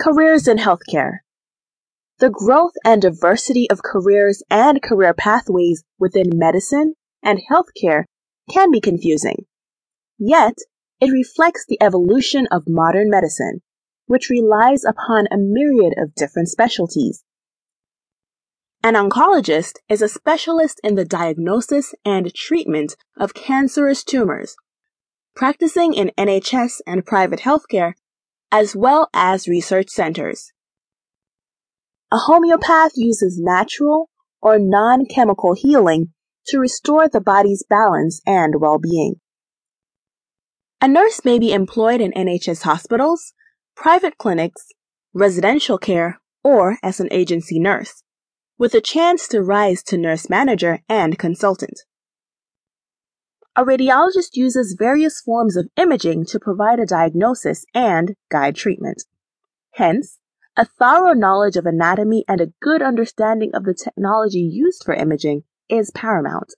Careers in healthcare. The growth and diversity of careers and career pathways within medicine and healthcare can be confusing. Yet, it reflects the evolution of modern medicine, which relies upon a myriad of different specialties. An oncologist is a specialist in the diagnosis and treatment of cancerous tumors, practicing in NHS and private healthcare as well as research centers. A homeopath uses natural or non chemical healing to restore the body's balance and well being. A nurse may be employed in NHS hospitals, private clinics, residential care, or as an agency nurse, with a chance to rise to nurse manager and consultant. A radiologist uses various forms of imaging to provide a diagnosis and guide treatment. Hence, a thorough knowledge of anatomy and a good understanding of the technology used for imaging is paramount.